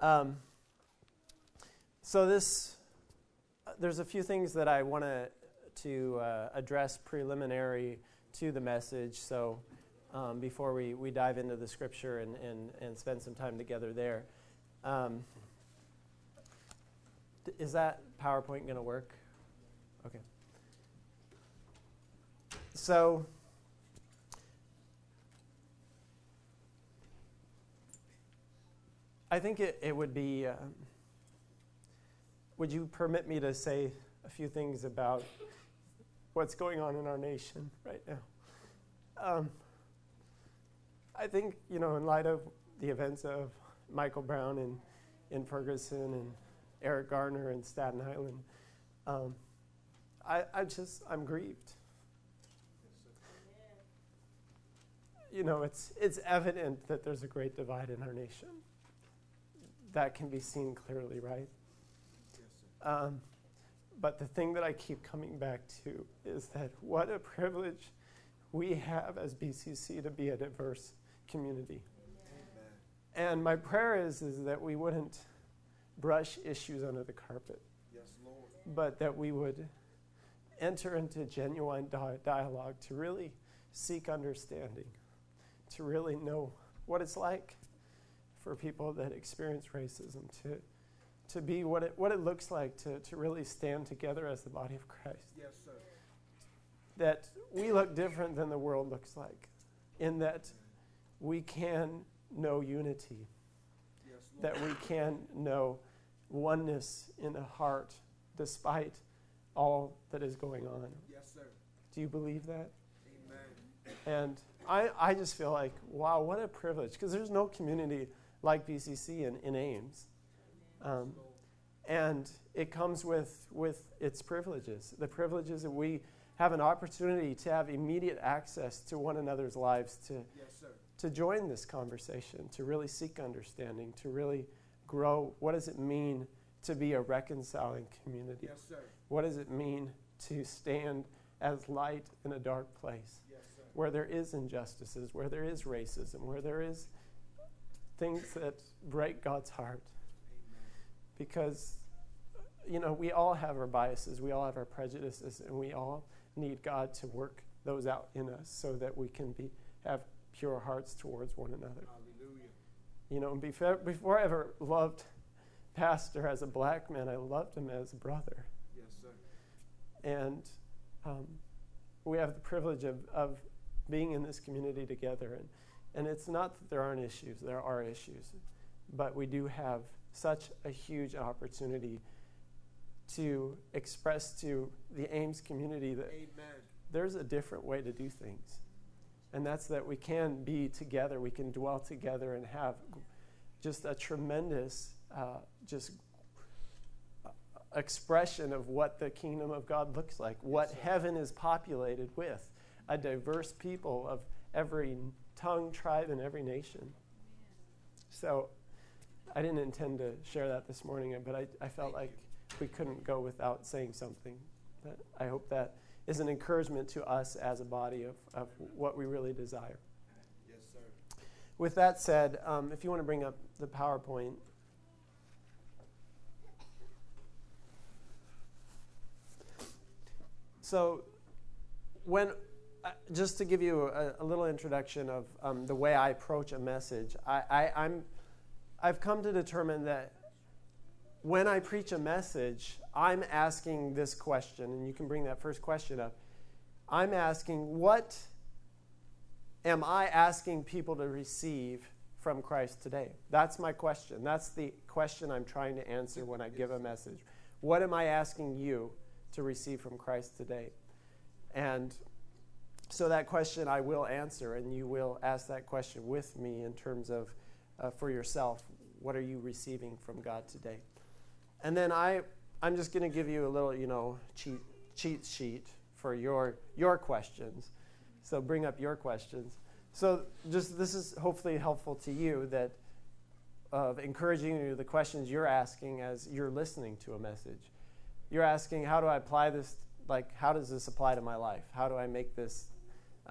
Um, so this, uh, there's a few things that I want to uh, address preliminary to the message. So um, before we, we dive into the scripture and, and, and spend some time together there, um, is that PowerPoint going to work? Okay. So. I think it, it would be. Um, would you permit me to say a few things about what's going on in our nation right now? Um, I think, you know, in light of the events of Michael Brown and in Ferguson and Eric Garner in Staten Island, um, I, I just, I'm grieved. You know, it's, it's evident that there's a great divide in our nation that can be seen clearly, right? Um, but the thing that I keep coming back to is that what a privilege we have as BCC to be a diverse community. Amen. And my prayer is, is that we wouldn't brush issues under the carpet, yes, but that we would enter into genuine di- dialogue to really seek understanding, to really know what it's like for people that experience racism to, to be what it, what it looks like to, to really stand together as the body of Christ. Yes, sir. That we look different than the world looks like, in that we can know unity, yes, that we can know oneness in the heart despite all that is going on. Yes, sir. Do you believe that? Amen. And I, I just feel like, wow, what a privilege, because there's no community like BCC in, in Ames. Um, and it comes with, with its privileges. The privileges that we have an opportunity to have immediate access to one another's lives, to, yes, to join this conversation, to really seek understanding, to really grow. What does it mean to be a reconciling community? Yes, what does it mean to stand as light in a dark place yes, where there is injustices, where there is racism, where there is things that break God's heart. Amen. Because, you know, we all have our biases, we all have our prejudices, and we all need God to work those out in us so that we can be have pure hearts towards one another. Hallelujah. You know, and before, before I ever loved Pastor as a black man, I loved him as a brother. Yes, sir. And um, we have the privilege of, of being in this community together. And and it's not that there aren't issues, there are issues. But we do have such a huge opportunity to express to the Ames community that Amen. there's a different way to do things. And that's that we can be together, we can dwell together and have just a tremendous, uh, just expression of what the kingdom of God looks like, what heaven is populated with, a diverse people of every tongue, tribe, and every nation. So I didn't intend to share that this morning, but I, I felt like we couldn't go without saying something. But I hope that is an encouragement to us as a body of, of what we really desire. Yes, sir. With that said, um, if you want to bring up the PowerPoint. So, when uh, just to give you a, a little introduction of um, the way I approach a message, I, I, I'm, I've come to determine that when I preach a message, I'm asking this question, and you can bring that first question up. I'm asking, what am I asking people to receive from Christ today? That's my question. That's the question I'm trying to answer when I give a message. What am I asking you to receive from Christ today? And so that question I will answer, and you will ask that question with me in terms of uh, for yourself. What are you receiving from God today? And then I, I'm just going to give you a little, you know, cheat cheat sheet for your your questions. So bring up your questions. So just this is hopefully helpful to you that of encouraging you the questions you're asking as you're listening to a message. You're asking, how do I apply this? Like, how does this apply to my life? How do I make this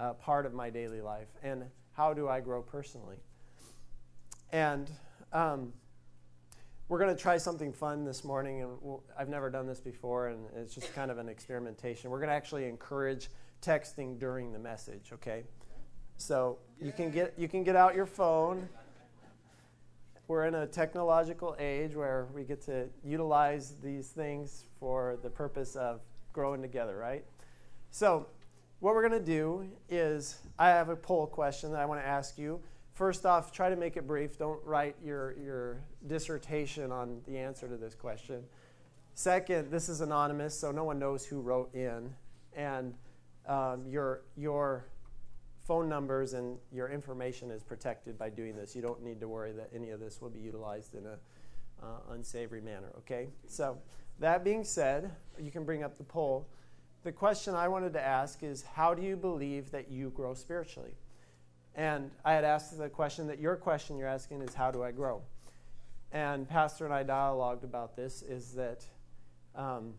uh, part of my daily life? And how do I grow personally? And um, we're going to try something fun this morning, and I've never done this before, and it's just kind of an experimentation. We're going to actually encourage texting during the message. Okay, so you can get you can get out your phone. We're in a technological age where we get to utilize these things for the purpose of growing together, right? So, what we're going to do is I have a poll question that I want to ask you. First off, try to make it brief. Don't write your, your dissertation on the answer to this question. Second, this is anonymous, so no one knows who wrote in. And um, your, your phone numbers and your information is protected by doing this. You don't need to worry that any of this will be utilized in an uh, unsavory manner, okay? So, that being said, you can bring up the poll. The question I wanted to ask is how do you believe that you grow spiritually? And I had asked the question that your question you're asking is how do I grow? And Pastor and I dialogued about this is that, um,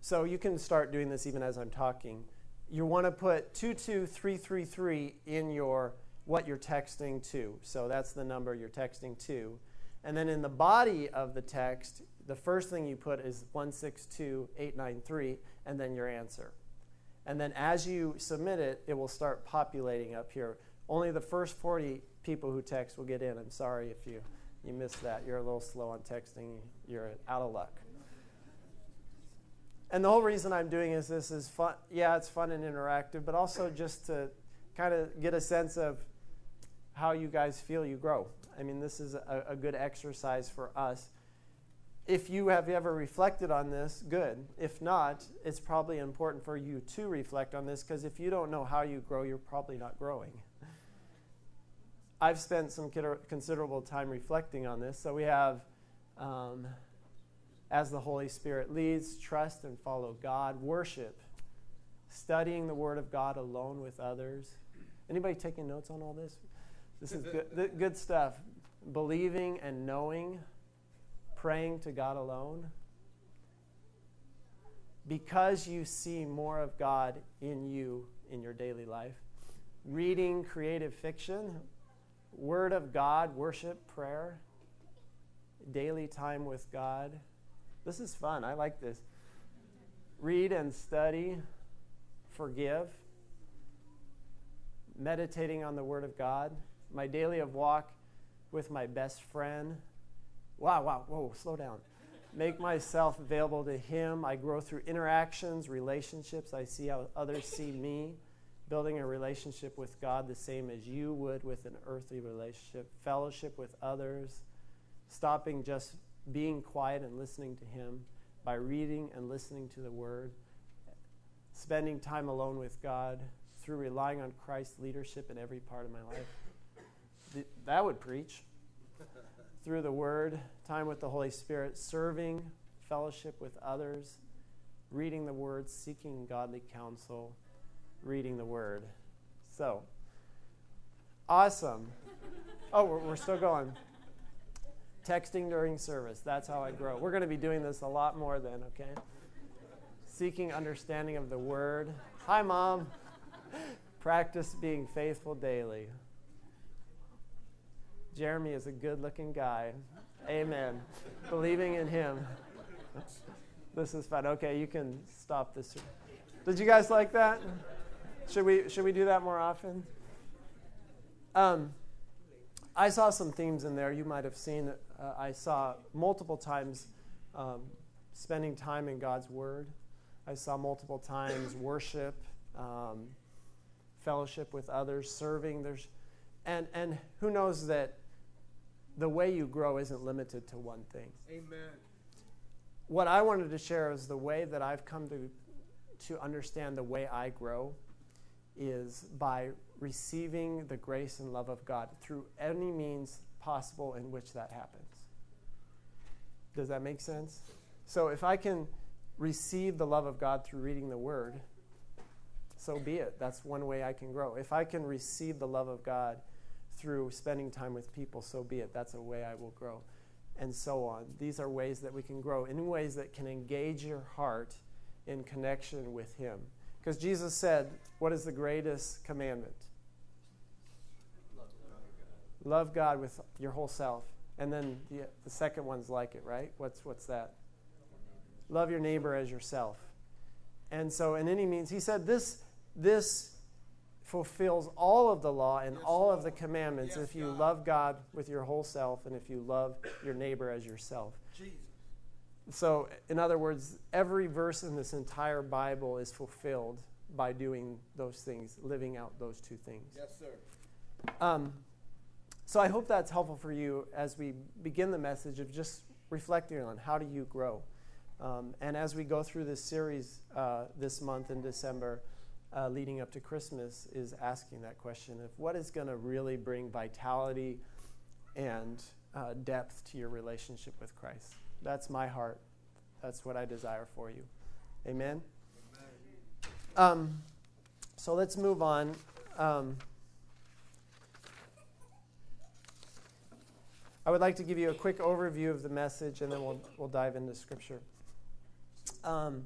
so you can start doing this even as I'm talking. You want to put 22333 in your what you're texting to. So that's the number you're texting to. And then in the body of the text, the first thing you put is 162893 and then your answer. And then as you submit it, it will start populating up here. Only the first 40 people who text will get in. I'm sorry if you, you missed that. You're a little slow on texting. You're out of luck. And the whole reason I'm doing is this is fun. Yeah, it's fun and interactive, but also just to kind of get a sense of how you guys feel you grow. I mean, this is a, a good exercise for us if you have ever reflected on this, good. If not, it's probably important for you to reflect on this because if you don't know how you grow, you're probably not growing. I've spent some considerable time reflecting on this. So we have, um, as the Holy Spirit leads, trust and follow God, worship, studying the Word of God alone with others. Anybody taking notes on all this? This is good, good stuff. Believing and knowing praying to God alone? Because you see more of God in you in your daily life. Reading creative fiction, Word of God, worship, prayer, daily time with God. This is fun. I like this. Read and study, forgive, meditating on the Word of God, my daily of walk with my best friend, Wow, wow, whoa, slow down. Make myself available to Him. I grow through interactions, relationships. I see how others see me. Building a relationship with God the same as you would with an earthly relationship. Fellowship with others. Stopping just being quiet and listening to Him by reading and listening to the Word. Spending time alone with God through relying on Christ's leadership in every part of my life. That would preach through the Word, time with the Holy Spirit, serving, fellowship with others, reading the Word, seeking godly counsel, reading the Word. So, awesome. Oh, we're, we're still going. Texting during service. That's how I grow. We're going to be doing this a lot more then, okay? Seeking understanding of the Word. Hi, Mom. Practice being faithful daily. Jeremy is a good looking guy. Amen. Believing in him. This is fun. Okay, you can stop this. Did you guys like that? Should we should we do that more often? Um, I saw some themes in there. You might have seen. Uh, I saw multiple times um, spending time in God's Word. I saw multiple times worship, um, fellowship with others, serving. There's, and and who knows that the way you grow isn't limited to one thing. Amen. What I wanted to share is the way that I've come to, to understand the way I grow is by receiving the grace and love of God through any means possible in which that happens. Does that make sense? So if I can receive the love of God through reading the Word, so be it. That's one way I can grow. If I can receive the love of God through spending time with people, so be it. That's a way I will grow. And so on. These are ways that we can grow in ways that can engage your heart in connection with Him. Because Jesus said, What is the greatest commandment? Love God. With your whole self. And then the, the second one's like it, right? What's, what's that? Love your neighbor as yourself. And so, in any means, he said this, this fulfills all of the law and Yes, all of the commandments Yes, if you God. love God with your whole self and if you love your neighbor as yourself. Jesus. So, in other words, every verse in this entire Bible is fulfilled by doing those things, living out those two things. Yes, sir. Um, so, I hope that's helpful for you as we begin the message of just reflecting on how do you grow. Um, and as we go through this series uh, this month in December, uh, leading up to Christmas, is asking that question of what is going to really bring vitality and uh, depth to your relationship with Christ. That's my heart. That's what I desire for you. Amen. Um, so let's move on. Um, I would like to give you a quick overview of the message, and then we'll we'll dive into Scripture. Um,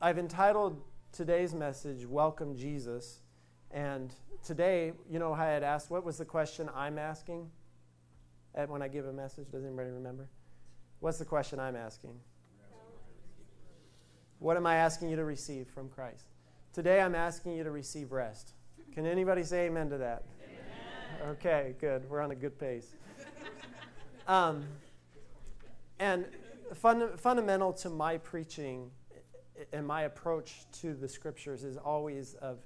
I've entitled today's message "Welcome Jesus," and today, you know, how I had asked, what was the question I'm asking? At when I give a message, does anybody remember? What's the question I'm asking? What am I asking you to receive from Christ? Today I'm asking you to receive rest. Can anybody say amen to that? Amen. Okay, good. We're on a good pace. Um, and fun, fundamental to my preaching and my approach to the scriptures is always of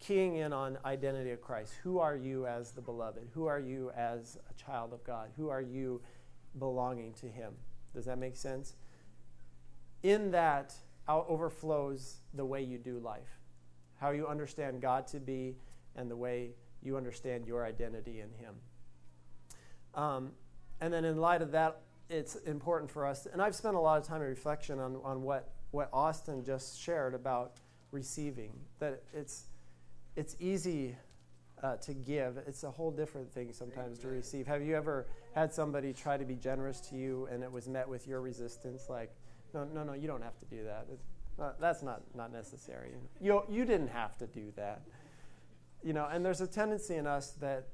keying in on identity of Christ. Who are you as the beloved? Who are you as a child of God? Who are you belonging to Him? Does that make sense? In that out overflows the way you do life, how you understand God to be, and the way you understand your identity in Him. Um, and then, in light of that, it's important for us, and I've spent a lot of time in reflection on, on what, what Austin just shared about receiving, that it's, it's easy uh, to give. It's a whole different thing sometimes to receive. Have you ever had somebody try to be generous to you and it was met with your resistance? Like, no, no, no, you don't have to do that. Not, that's not, not necessary. You, you didn't have to do that. You know, and there's a tendency in us that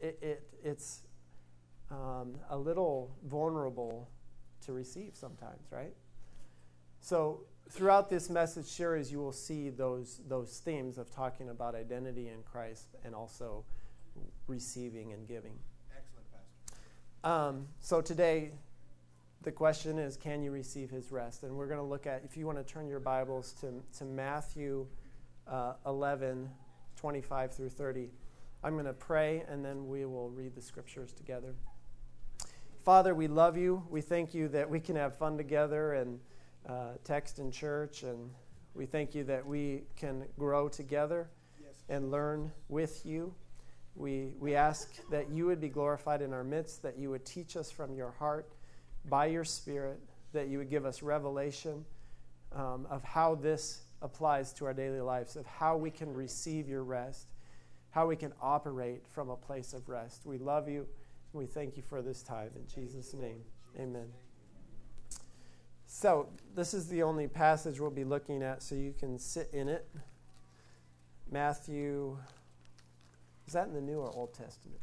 it, it, it's um, a little vulnerable to receive sometimes, right? So throughout this message series, you will see those those themes of talking about identity in Christ and also receiving and giving. Excellent, Pastor. Um, so today, the question is, can you receive His rest? And we're going to look at, if you want to turn your Bibles to to Matthew uh, 11, 25 through 30. I'm going to pray and then we will read the scriptures together. Father, we love you. We thank you that we can have fun together and uh, text in church, and we thank you that we can grow together Yes. and learn with you. We, we ask that you would be glorified in our midst, that you would teach us from your heart by your Spirit, that you would give us revelation um, of how this applies to our daily lives, of how we can receive your rest, how we can operate from a place of rest. We love you. We thank you for this time. In Jesus' name, amen. So, this is the only passage we'll be looking at, so you can sit in it. Matthew, is that in the New or Old Testament?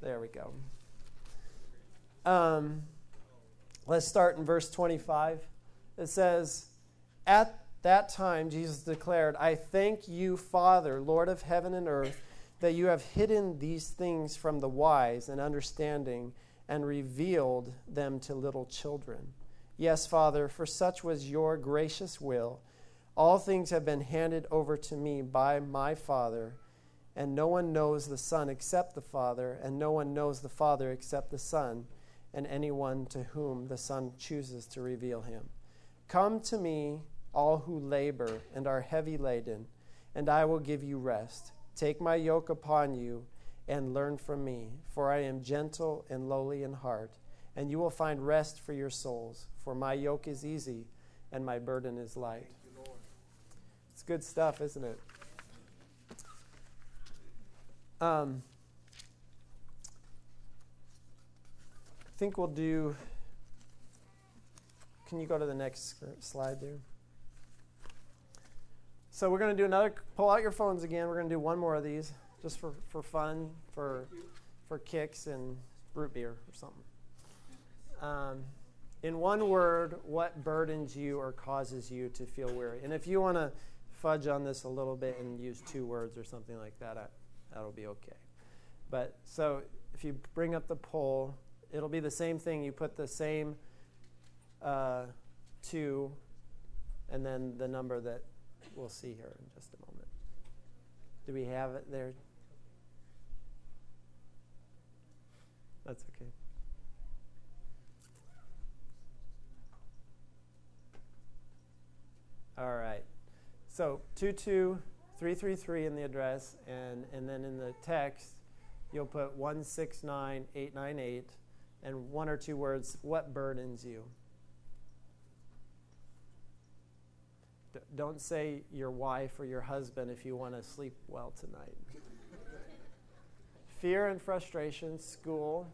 There we go. Um, let's start in verse 25. It says, At that time, Jesus declared, I thank you, Father, Lord of heaven and earth, that you have hidden these things from the wise and understanding and revealed them to little children. Yes, Father, for such was your gracious will. All things have been handed over to me by my Father, and no one knows the Son except the Father, and no one knows the Father except the Son, and anyone to whom the Son chooses to reveal him. Come to me, all who labor and are heavy laden, and I will give you rest. Take my yoke upon you and learn from me, for I am gentle and lowly in heart, and you will find rest for your souls. For my yoke is easy and my burden is light. You, It's good stuff, isn't it? Um, I think we'll do. Can you go to the next slide there? So we're going to do another. Pull out your phones again. We're going to do one more of these. Just for, for fun, for, for kicks and root beer or something. Um, in one word, what burdens you or causes you to feel weary? And if you want to fudge on this a little bit and use two words or something like that, I, that'll be okay. But so if you bring up the poll, it'll be the same thing. You put the same uh, two and then the number that we'll see here in just a moment. Do we have it there? That's okay. All right. So 22333 in the address, and, and then in the text, you'll put 169898 and one or two words, what burdens you? D- don't say your wife or your husband if you want to sleep well tonight. Fear and frustration, school,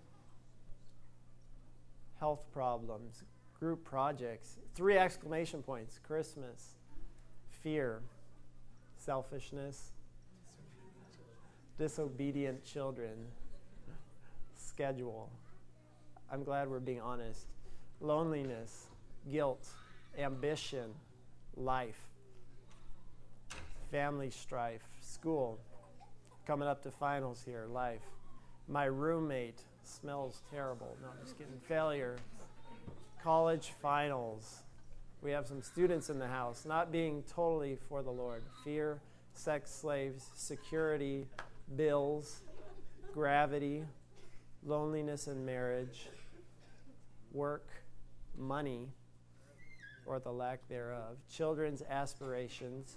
health problems, group projects, three exclamation points Christmas, fear, selfishness, disobedient children, schedule. I'm glad we're being honest. Loneliness, guilt, ambition, life, family strife, school, coming up to finals here, life. My roommate smells terrible. No, I'm just kidding. Failure, college finals. We have some students in the house not being totally for the Lord. Fear, sex slaves, security, bills, gravity, loneliness in marriage, work, money, or the lack thereof, children's aspirations.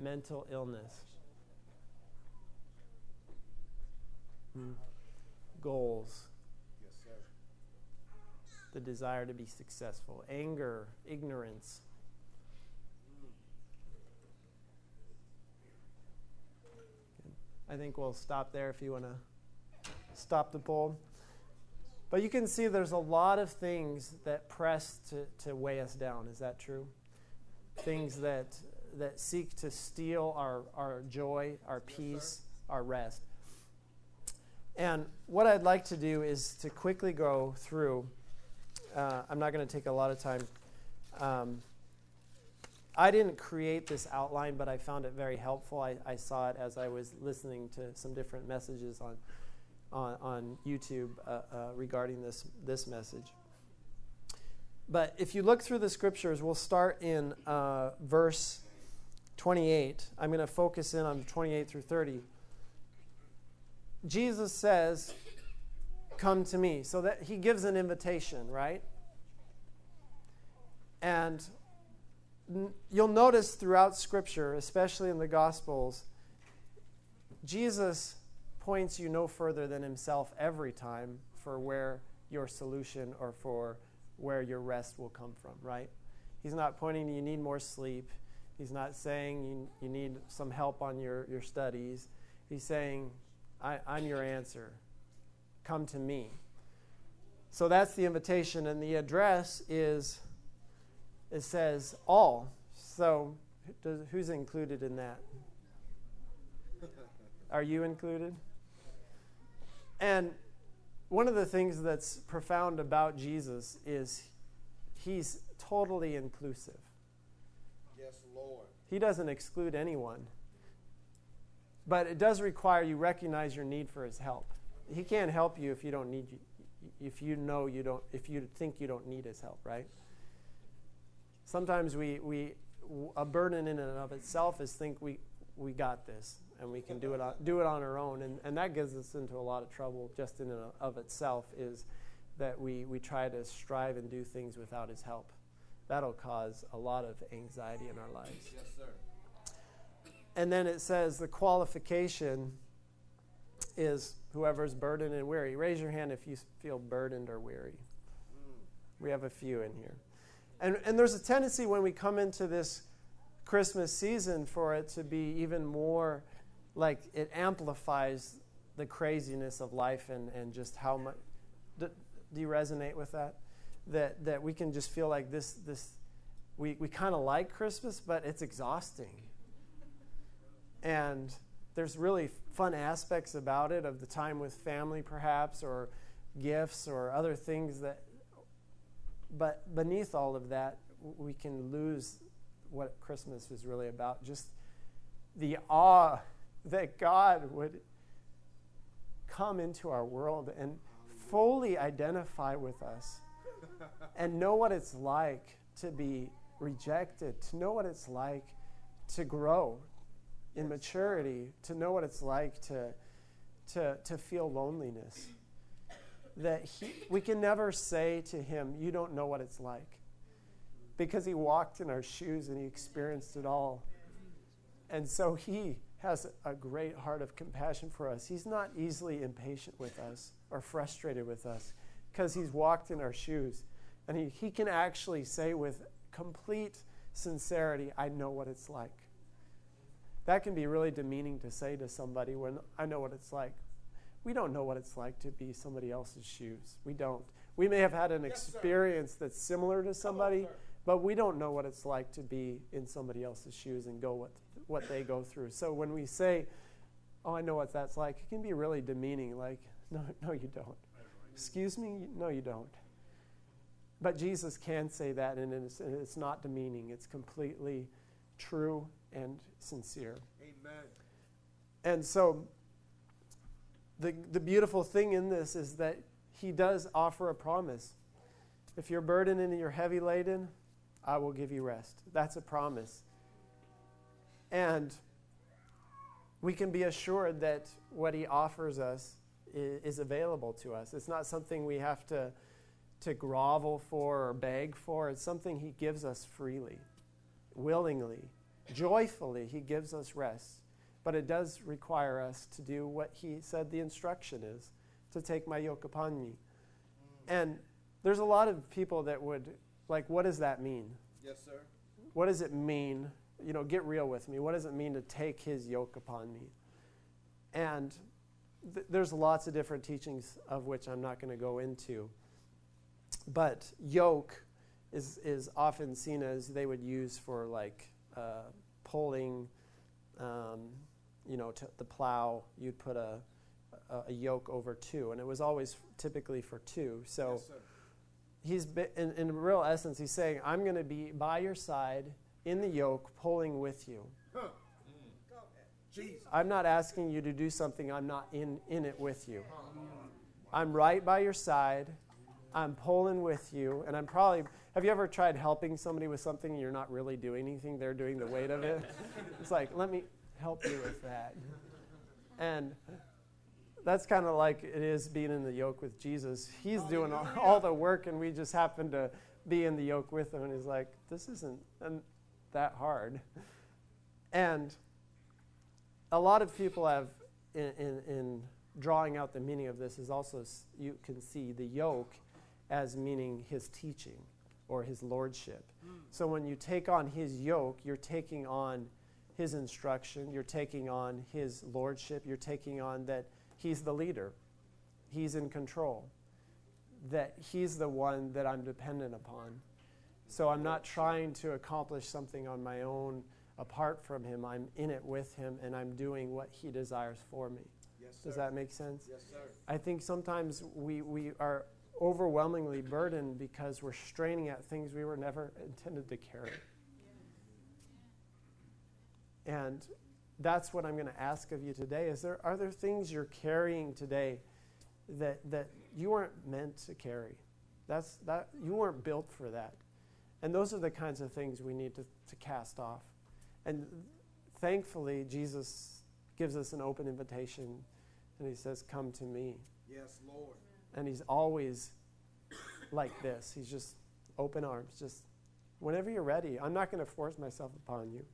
Mental illness. Hmm. Goals. Yes, sir. The desire to be successful. Anger, ignorance. I think we'll stop there if you want to stop the poll. But you can see there's a lot of things that press to, to weigh us down. Is that true? Things that, that seek to steal our, our joy, our peace, our rest. And what I'd like to do is to quickly go through. Uh, I'm not going to take a lot of time. Um, I didn't create this outline, but I found it very helpful. I, I, saw it as I was listening to some different messages on, on, on YouTube uh, uh, regarding this, this message. But if you look through the scriptures, we'll start in uh, verse 28. I'm going to focus in on 28 through 30. Jesus says, Come to me. So that he gives an invitation, right? And you'll notice throughout Scripture, especially in the Gospels, Jesus points you no further than himself every time for where your solution or for where your rest will come from, right? He's not pointing you need more sleep. He's not saying you, you need some help on your, your studies. He's saying, I, I'm your answer. Come to me. So that's the invitation, and the address is it says all. So does, who's included in that? Are you included? And one of the things that's profound about Jesus is he's totally inclusive. Yes, Lord. He doesn't exclude anyone. But it does require you recognize your need for his help. He can't help you if you don't need you if you know you don't if you think you don't need his help, right? sometimes we, we a burden in and of itself is think we, we got this and we can do it on, do it on our own and, and that gets us into a lot of trouble just in and of itself is that we, we try to strive and do things without his help that'll cause a lot of anxiety in our lives Yes, sir. and then it says the qualification is whoever's burdened and weary raise your hand if you feel burdened or weary mm. we have a few in here and, and there's a tendency when we come into this Christmas season for it to be even more like it amplifies the craziness of life and, and just how much. Do, do you resonate with that? That, that we can just feel like this, this we, we kind of like Christmas, but it's exhausting. And there's really fun aspects about it of the time with family, perhaps, or gifts or other things that. But beneath all of that, we can lose what Christmas is really about. Just the awe that God would come into our world and fully identify with us and know what it's like to be rejected, to know what it's like to grow in maturity, to know what it's like to, to, to feel loneliness. That he, we can never say to him, You don't know what it's like. Because he walked in our shoes and he experienced it all. And so he has a great heart of compassion for us. He's not easily impatient with us or frustrated with us because he's walked in our shoes. And he, he can actually say with complete sincerity, I know what it's like. That can be really demeaning to say to somebody when I know what it's like. We don't know what it's like to be somebody else's shoes. We don't. We may have had an yes, experience sir. that's similar to somebody, on, but we don't know what it's like to be in somebody else's shoes and go what, what they go through. So when we say, Oh, I know what that's like, it can be really demeaning. Like, no, no, you don't. Excuse me? No, you don't. But Jesus can say that, and it's, and it's not demeaning. It's completely true and sincere. Amen. And so, the, the beautiful thing in this is that he does offer a promise. If you're burdened and you're heavy laden, I will give you rest. That's a promise. And we can be assured that what he offers us is, available to us. It's not something we have to, to grovel for or beg for, it's something he gives us freely, willingly joyfully, He gives us rest. But it does require us to do what He said the instruction is to take my yoke upon me. And there's a lot of people that would, like, what does that mean? Yes, sir. What does it mean? You know, get real with me. What does it mean to take His yoke upon me? And th- there's lots of different teachings of which I'm not going to go into. But yoke is, is often seen as they would use for like uh, pulling, um, you know, to the plow, you'd put a, a, a, yoke over two, and it was always typically for two. So yes, he's in, in real essence, he's saying, "I'm going to be by your side in the yoke, pulling with you." I'm not asking you to do something I'm not in, in it with you. I'm right by your side. I'm pulling with you, and I'm probably have you ever tried helping somebody with something and you're not really doing anything? They're doing the weight of it. It's like, let me help you with that. And that's kind of like it is being in the yoke with Jesus. He's oh, doing all, all, the work, and we just happen to be in the yoke with him. And he's like, this isn't um, that hard. And a lot of people have, in, in, in drawing out the meaning of this, is also you can see the yoke as meaning his teaching or his lordship. Mm. So when you take on his yoke, you're taking on his instruction, you're taking on his lordship, you're taking on that he's the leader, he's in control, that he's the one that I'm dependent upon. So I'm not trying to accomplish something on my own apart from him. I'm in it with him and I'm doing what he desires for me. Yes, Does that make sense? Yes, sir. I think sometimes we, we are overwhelmingly burdened because we're straining at things we were never intended to carry. And that's what I'm going to ask of you today. Is there are there things you're carrying today that that you weren't meant to carry? That's that you weren't built for that. And those are the kinds of things we need to, to cast off. And thankfully Jesus gives us an open invitation and he says, Come to me. Yes, Lord and he's always like this. He's just open arms, just whenever you're ready. I'm not going to force myself upon you.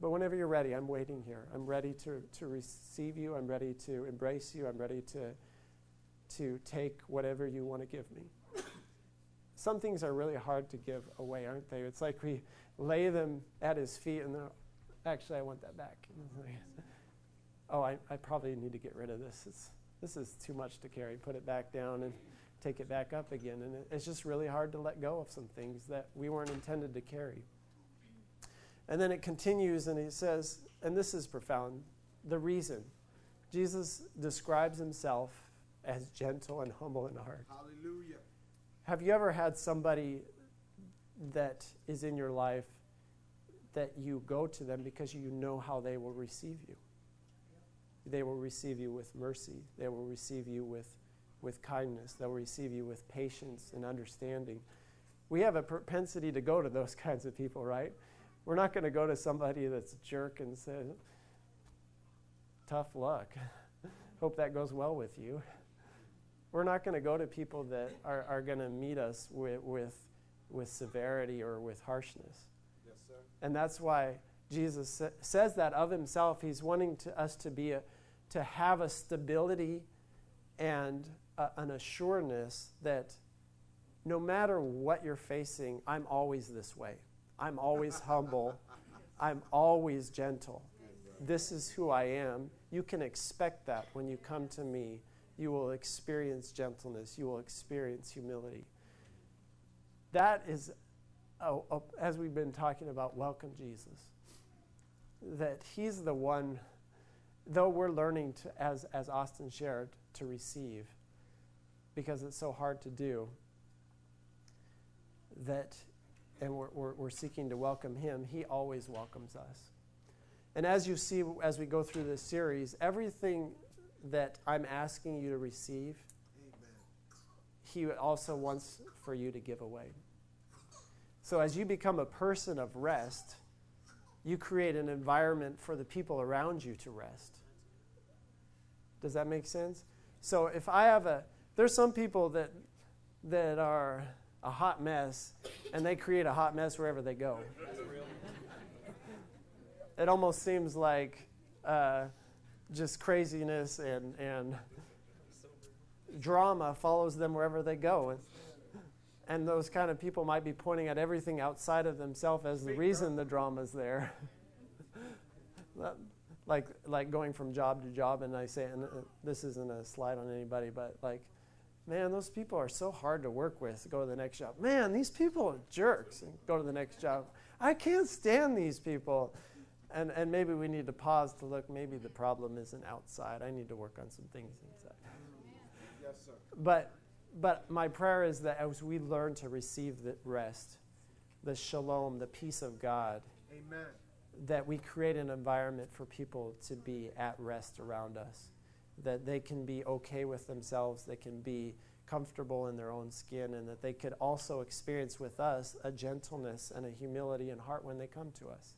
But whenever you're ready, I'm waiting here. I'm ready to, to receive you. I'm ready to embrace you. I'm ready to, to take whatever you want to give me. Some things are really hard to give away, aren't they? It's like we lay them at his feet and then, actually, I want that back. oh, I, I probably need to get rid of this. It's, this is too much to carry. Put it back down and take it back up again. And it, it's just really hard to let go of some things that we weren't intended to carry. And then it continues and he says, and this is profound the reason. Jesus describes himself as gentle and humble in heart. Hallelujah. Have you ever had somebody that is in your life that you go to them because you know how they will receive you? They will receive you with mercy. They will receive you with, with kindness. They'll receive you with patience and understanding. We have a propensity to go to those kinds of people, right? We're not going to go to somebody that's a jerk and say, tough luck. Hope that goes well with you. We're not going to go to people that are, are going to meet us with, with, with severity or with harshness. Yes, sir. And that's why Jesus sa- says that of himself. He's wanting to, us to be a, to have a stability and a, an assuredness that no matter what you're facing, I'm always this way. I'm always humble. I'm always gentle. This is who I am. You can expect that when you come to me. You will experience gentleness. You will experience humility. That is, oh, oh, as we've been talking about, welcome Jesus. That He's the one, though we're learning to, as, as Austin shared, to receive, because it's so hard to do, that, and we're, we're, we're seeking to welcome Him, He always welcomes us. And as you see, as we go through this series, everything that I'm asking you to receive, Amen. He also wants for you to give away. So as you become a person of rest, you create an environment for the people around you to rest. Does that make sense? So if I have a, there's some people that that are a hot mess, and they create a hot mess wherever they go. it almost seems like uh, just craziness and, and drama follows them wherever they go. And, and those kind of people might be pointing at everything outside of themselves as the reason the drama's there. like, like going from job to job, and I say, and uh, this isn't a slide on anybody, but like, man, those people are so hard to work with. Go to the next job. Man, these people are jerks. And go to the next job. I can't stand these people and, and maybe we need to pause to look, maybe the problem isn't outside. I need to work on some things inside. Yes, sir. But, but my prayer is that as we learn to receive the rest, the shalom, the peace of God, Amen. that we create an environment for people to be at rest around us, that they can be okay with themselves, they can be comfortable in their own skin, and that they could also experience with us a gentleness and a humility in heart when they come to us.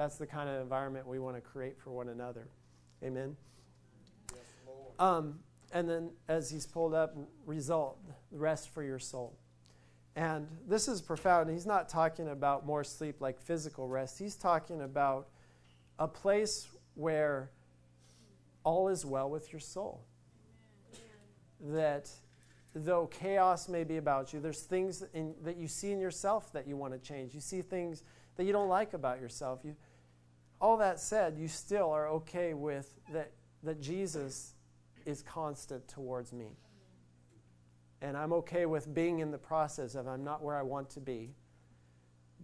That's the kind of environment we want to create for one another. Amen. Yes, Lord. Um, and then, as he's pulled up, result, rest for your soul. And this is profound. He's not talking about more sleep like physical rest, he's talking about a place where all is well with your soul. That though chaos may be about you, there's things in, that you see in yourself that you want to change. You see things that you don't like about yourself. You, all that said, you still are okay with that, that Jesus is constant towards me. And I'm okay with being in the process of I'm not where I want to be,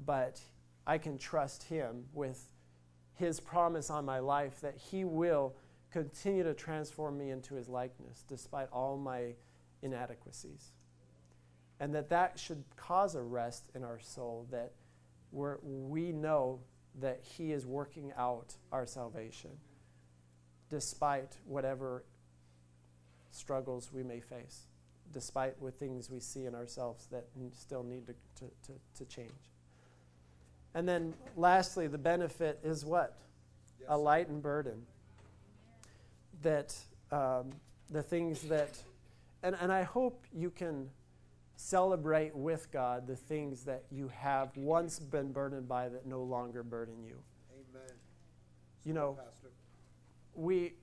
but I can trust Him with His promise on my life that He will continue to transform me into His likeness despite all my inadequacies. And that that should cause a rest in our soul that we're, we know that He is working out our salvation despite whatever struggles we may face, despite what things we see in ourselves that still need to, to, to, to change. And then lastly, the benefit is what? Yes, a lightened burden. That um, the things that, and, and I hope you can celebrate with God the things that you have once been burdened by that no longer burden you. Amen. You know, we,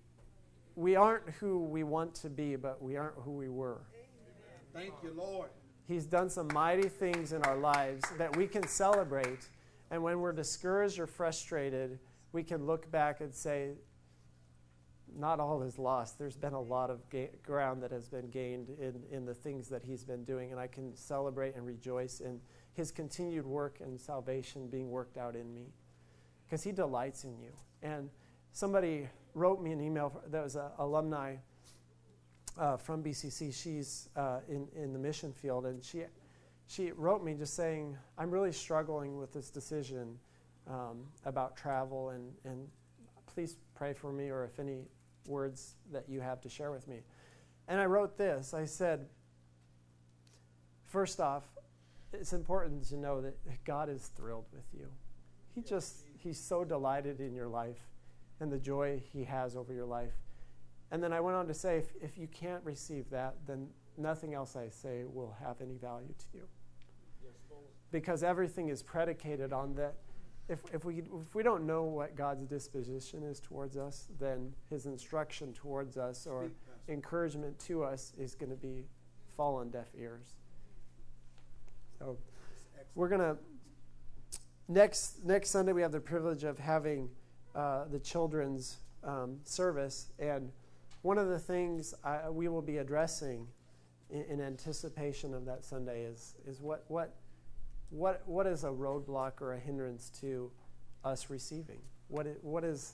we aren't who we want to be, but we aren't who we were. Amen. Thank you, Lord. He's done some mighty things in our lives that we can celebrate. And when we're discouraged or frustrated, we can look back and say, not all is lost. There's been a lot of ga- ground that has been gained in, in the things that he's been doing, and I can celebrate and rejoice in his continued work and salvation being worked out in me because he delights in you. And somebody wrote me an email that was an alumni uh, from BCC. She's uh, in, in the mission field, and she, she wrote me just saying, I'm really struggling with this decision um, about travel, and, and please pray for me, or if any words that you have to share with me. And I wrote this I said, first off, it's important to know that God is thrilled with you. He just, He's so delighted in your life and the joy He has over your life. And then I went on to say, if, if you can't receive that, then nothing else I say will have any value to you. Because everything is predicated on that. If, if, we, if we don't know what God's disposition is towards us, then His instruction towards us or encouragement to us is going to be fall on deaf ears. So we're going to next next Sunday we have the privilege of having uh, the children's um, service, and one of the things I, we will be addressing in, in, anticipation of that Sunday is is what what what what is a roadblock or a hindrance to us receiving? What is, what is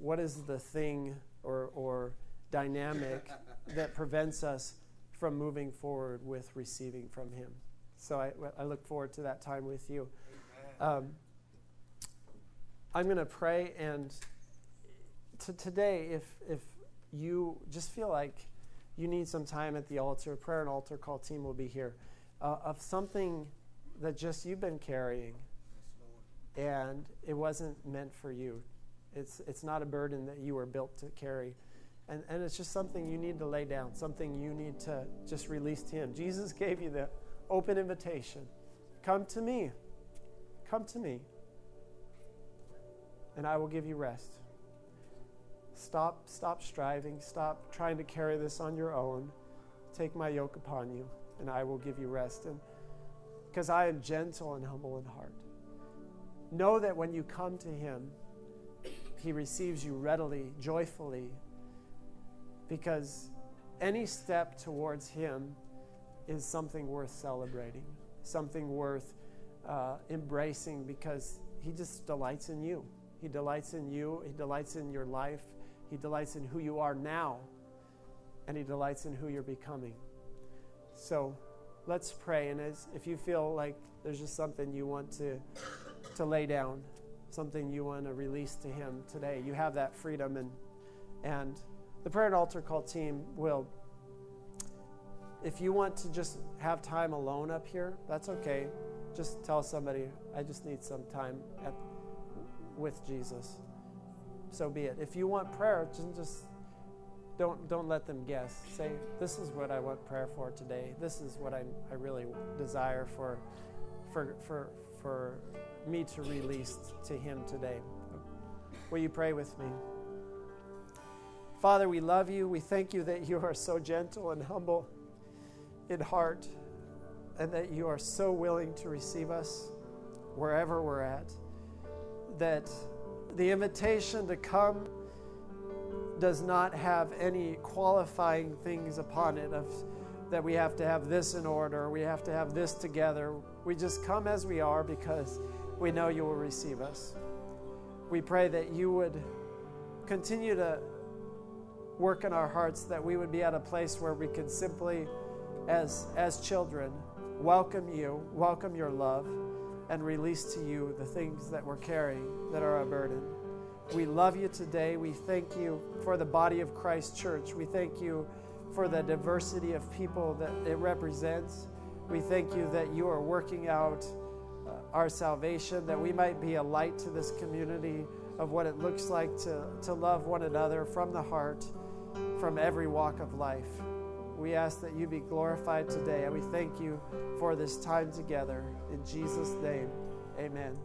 what is the thing or or dynamic that prevents us from moving forward with receiving from Him? So I, I look forward to that time with you. Um, I'm going to pray, and to today, if if you just feel like you need some time at the altar, prayer and altar call team will be here, uh, of something that just you've been carrying, and it wasn't meant for you. It's it's not a burden that you were built to carry. And, and it's just something you need to lay down, something you need to just release to Him. Jesus gave you the open invitation Come to me. Come to me, and I will give you rest. Stop, stop striving. Stop trying to carry this on your own. Take my yoke upon you, and I will give you rest. And because I am gentle and humble in heart. Know that when you come to Him, He receives you readily, joyfully, because any step towards Him is something worth celebrating, something worth uh, embracing because He just delights in you. He delights in you, He delights in your life, He delights in who you are now, and He delights in who you're becoming. So let's pray. And as, if you feel like there's just something you want to, to lay down, something you want to release to Him today, you have that freedom. And, and the prayer and altar call team will if you want to just have time alone up here, that's okay. Just tell somebody, I just need some time at, with Jesus. So be it. If you want prayer, just, just don't don't let them guess. Say, this is what I want prayer for today. This is what I, I really desire for for for for me to release to him today. Will you pray with me? Father, we love you. We thank you that you are so gentle and humble in heart and that you are so willing to receive us wherever we're at. That the invitation to come does not have any qualifying things upon it of that we have to have this in order, we have to have this together. We just come as we are because we know you will receive us. We pray that you would continue to work in our hearts, that we would be at a place where we could simply, as, as children, welcome you, welcome your love, and release to you the things that we're carrying that are a burden. We love you today. We thank you for the body of Christ Church. We thank you for the diversity of people that it represents. We thank you that you are working out uh, our salvation, that we might be a light to this community of what it looks like to, to love one another from the heart, from every walk of life. We ask that you be glorified today, and we thank you for this time together. In Jesus' name, amen.